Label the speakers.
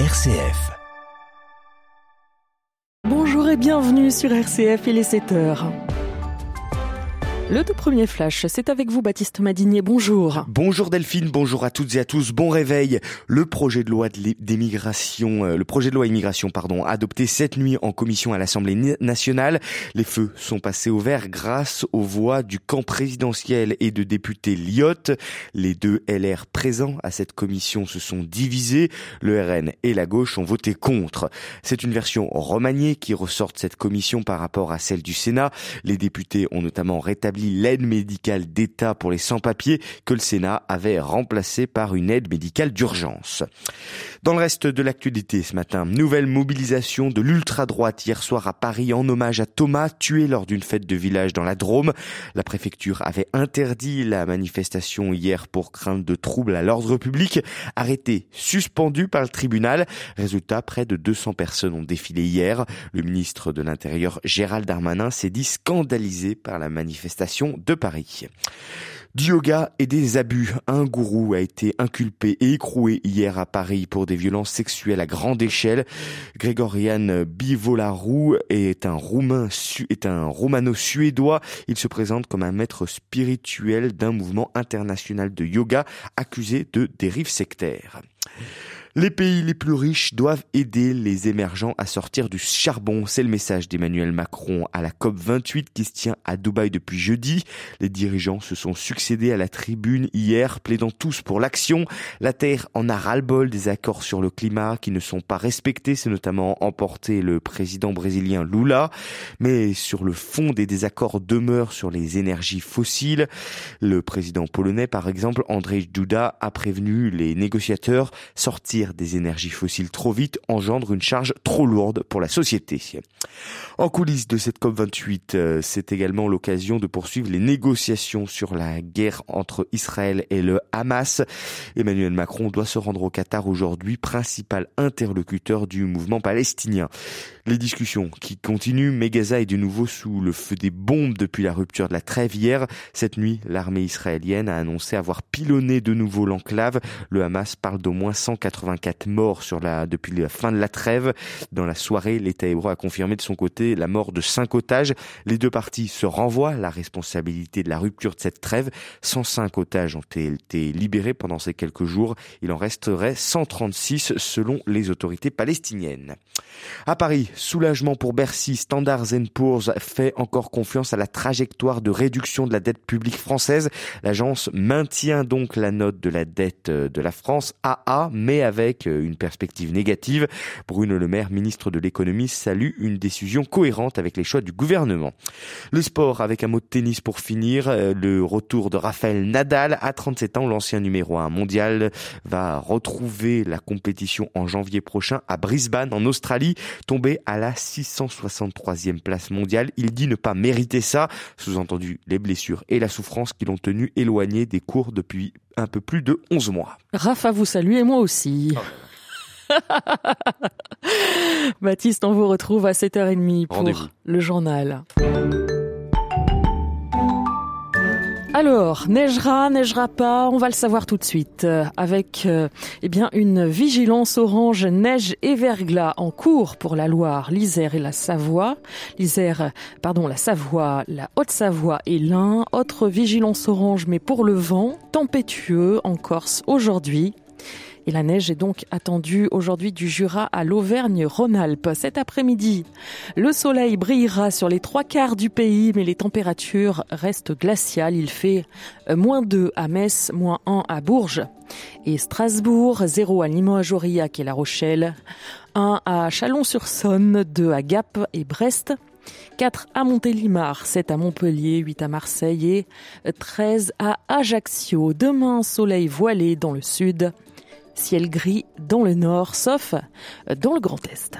Speaker 1: RCF.
Speaker 2: Bonjour et bienvenue sur RCF, il est 7 heures. Le tout premier flash, c'est avec vous Baptiste Madinier, bonjour.
Speaker 3: Bonjour Delphine, bonjour à toutes et à tous, bon réveil. Le projet de loi d'immigration, euh, le projet de loi immigration, pardon, adopté cette nuit en commission à l'Assemblée nationale. Les feux sont passés au vert grâce aux voix du camp présidentiel et de députés Lyotte. Les deux LR présents à cette commission se sont divisés. Le RN et la gauche ont voté contre. C'est une version remaniée qui ressort de cette commission par rapport à celle du Sénat. Les députés ont notamment rétabli l'aide médicale d'État pour les sans-papiers que le Sénat avait remplacé par une aide médicale d'urgence. Dans le reste de l'actualité ce matin, nouvelle mobilisation de l'ultra-droite hier soir à Paris en hommage à Thomas, tué lors d'une fête de village dans la Drôme. La préfecture avait interdit la manifestation hier pour crainte de troubles à l'ordre public, arrêté, suspendu par le tribunal. Résultat, près de 200 personnes ont défilé hier. Le ministre de l'Intérieur Gérald Darmanin s'est dit scandalisé par la manifestation de Paris. Du yoga et des abus. Un gourou a été inculpé et écroué hier à Paris pour des violences sexuelles à grande échelle. Grégorian Bivolarou est un roumain, est un romano-suédois. Il se présente comme un maître spirituel d'un mouvement international de yoga accusé de dérives sectaires. Les pays les plus riches doivent aider les émergents à sortir du charbon. C'est le message d'Emmanuel Macron à la COP 28 qui se tient à Dubaï depuis jeudi. Les dirigeants se sont succédés à la tribune hier, plaidant tous pour l'action. La Terre en a ras-le-bol des accords sur le climat qui ne sont pas respectés. C'est notamment emporté le président brésilien Lula. Mais sur le fond des désaccords demeurent sur les énergies fossiles. Le président polonais, par exemple, Andrzej Duda, a prévenu les négociateurs sortir des énergies fossiles trop vite engendre une charge trop lourde pour la société. En coulisses de cette COP28, euh, c'est également l'occasion de poursuivre les négociations sur la guerre entre Israël et le Hamas. Emmanuel Macron doit se rendre au Qatar aujourd'hui, principal interlocuteur du mouvement palestinien. Les discussions qui continuent, mais Gaza est de nouveau sous le feu des bombes depuis la rupture de la trêve hier. Cette nuit, l'armée israélienne a annoncé avoir pilonné de nouveau l'enclave. Le Hamas parle d'au moins 184 morts sur la, depuis la fin de la trêve. Dans la soirée, l'État hébreu a confirmé de son côté la mort de cinq otages. Les deux parties se renvoient la responsabilité de la rupture de cette trêve. 105 otages ont été libérés pendant ces quelques jours. Il en resterait 136 selon les autorités palestiniennes. À Paris, soulagement pour Bercy, Standard Poor's fait encore confiance à la trajectoire de réduction de la dette publique française. L'agence maintient donc la note de la dette de la France AA, mais avec une perspective négative. Bruno Le Maire, ministre de l'économie, salue une décision cohérente avec les choix du gouvernement. Le sport, avec un mot de tennis pour finir, le retour de Raphaël Nadal à 37 ans, l'ancien numéro 1 mondial, va retrouver la compétition en janvier prochain à Brisbane, en Australie, tombé à la 663e place mondiale. Il dit ne pas mériter ça, sous-entendu les blessures et la souffrance qui l'ont tenu éloigné des cours depuis un peu plus de 11 mois.
Speaker 2: Rafa vous salue et moi aussi. Baptiste, on vous retrouve à 7h30 pour le journal. Alors, neigera, neigera pas, on va le savoir tout de suite euh, avec euh, eh bien une vigilance orange neige et verglas en cours pour la Loire, l'Isère et la Savoie. L'Isère, pardon, la Savoie, la Haute-Savoie et l'Ain. Autre vigilance orange mais pour le vent, tempétueux en Corse aujourd'hui. Et la neige est donc attendue aujourd'hui du Jura à l'Auvergne-Rhône-Alpes. Cet après-midi, le soleil brillera sur les trois quarts du pays, mais les températures restent glaciales. Il fait euh, moins 2 à Metz, moins 1 à Bourges et Strasbourg, 0 à Limoges, Aurillac et La Rochelle, 1 à Chalon-sur-Saône, 2 à Gap et Brest, 4 à Montélimar, 7 à Montpellier, 8 à Marseille et 13 à Ajaccio. Demain, soleil voilé dans le sud, ciel gris dans le nord, sauf dans le Grand Est.